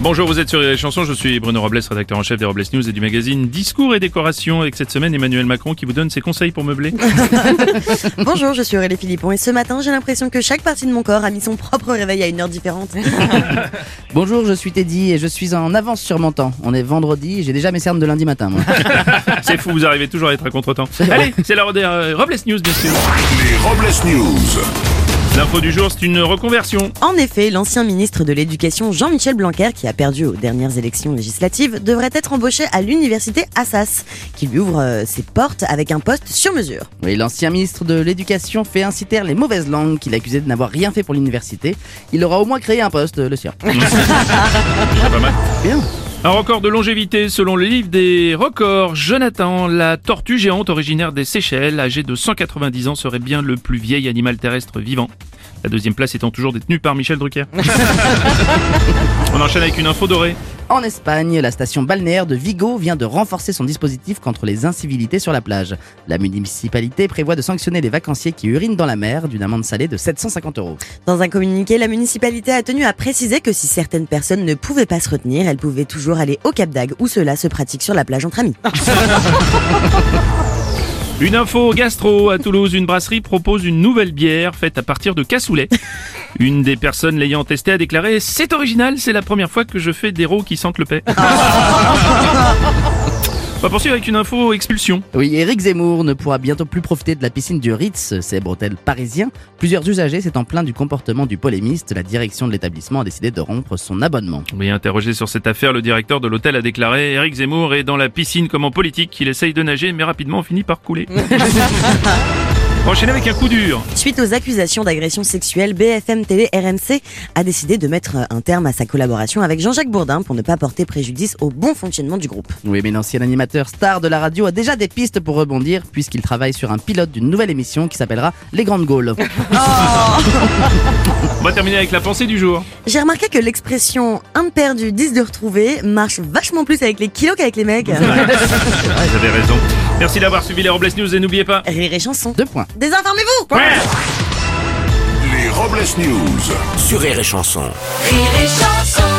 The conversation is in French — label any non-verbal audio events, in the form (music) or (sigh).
Bonjour, vous êtes sur les chansons, je suis Bruno Robles, rédacteur en chef des Robles News et du magazine Discours et Décoration, avec cette semaine Emmanuel Macron qui vous donne ses conseils pour meubler. (laughs) Bonjour, je suis Aurélie Philippon et ce matin j'ai l'impression que chaque partie de mon corps a mis son propre réveil à une heure différente. (laughs) Bonjour, je suis Teddy et je suis en avance sur mon temps. On est vendredi et j'ai déjà mes cernes de lundi matin. Moi. (laughs) C'est fou, vous arrivez toujours à être à contre-temps. Allez, c'est l'heure des euh, Robles News, bien sûr. Les Robles News. L'info du jour, c'est une reconversion. En effet, l'ancien ministre de l'Éducation Jean-Michel Blanquer, qui a perdu aux dernières élections législatives, devrait être embauché à l'université Assas, qui lui ouvre euh, ses portes avec un poste sur mesure. Oui, l'ancien ministre de l'Éducation fait ainsi taire les mauvaises langues qu'il accusait de n'avoir rien fait pour l'université. Il aura au moins créé un poste, le sien. (laughs) C'est pas mal. Bien. Un record de longévité selon le livre des records. Jonathan, la tortue géante originaire des Seychelles, âgée de 190 ans, serait bien le plus vieil animal terrestre vivant. La deuxième place étant toujours détenue par Michel Drucker. (laughs) On enchaîne avec une info dorée. En Espagne, la station balnéaire de Vigo vient de renforcer son dispositif contre les incivilités sur la plage. La municipalité prévoit de sanctionner les vacanciers qui urinent dans la mer d'une amende salée de 750 euros. Dans un communiqué, la municipalité a tenu à préciser que si certaines personnes ne pouvaient pas se retenir, elles pouvaient toujours aller au Cap d'Agde où cela se pratique sur la plage entre amis. Une info gastro à Toulouse, une brasserie propose une nouvelle bière faite à partir de cassoulet. Une des personnes l'ayant testée a déclaré "C'est original, c'est la première fois que je fais des rots qui sentent le paix." (laughs) On va poursuivre avec une info expulsion. Oui, Eric Zemmour ne pourra bientôt plus profiter de la piscine du Ritz, célèbre hôtel parisien. Plusieurs usagers s'étant plaints du comportement du polémiste, la direction de l'établissement a décidé de rompre son abonnement. Oui, interrogé sur cette affaire, le directeur de l'hôtel a déclaré Eric Zemmour est dans la piscine comme en politique, il essaye de nager mais rapidement finit par couler. (laughs) Enchaîner avec un coup dur. Suite aux accusations d'agression sexuelle, BFM TV RMC a décidé de mettre un terme à sa collaboration avec Jean-Jacques Bourdin pour ne pas porter préjudice au bon fonctionnement du groupe. Oui, mais l'ancien animateur star de la radio a déjà des pistes pour rebondir, puisqu'il travaille sur un pilote d'une nouvelle émission qui s'appellera Les Grandes Gaules. (laughs) On va terminer avec la pensée du jour. J'ai remarqué que l'expression un de perdu, 10 de retrouvé marche vachement plus avec les kilos qu'avec les mecs. (laughs) Vous avez raison. Merci d'avoir suivi les Robles News et n'oubliez pas. Rire et chanson. Deux points. Désinformez-vous Les Robles News. Sur Rire et Chanson. Rire et chanson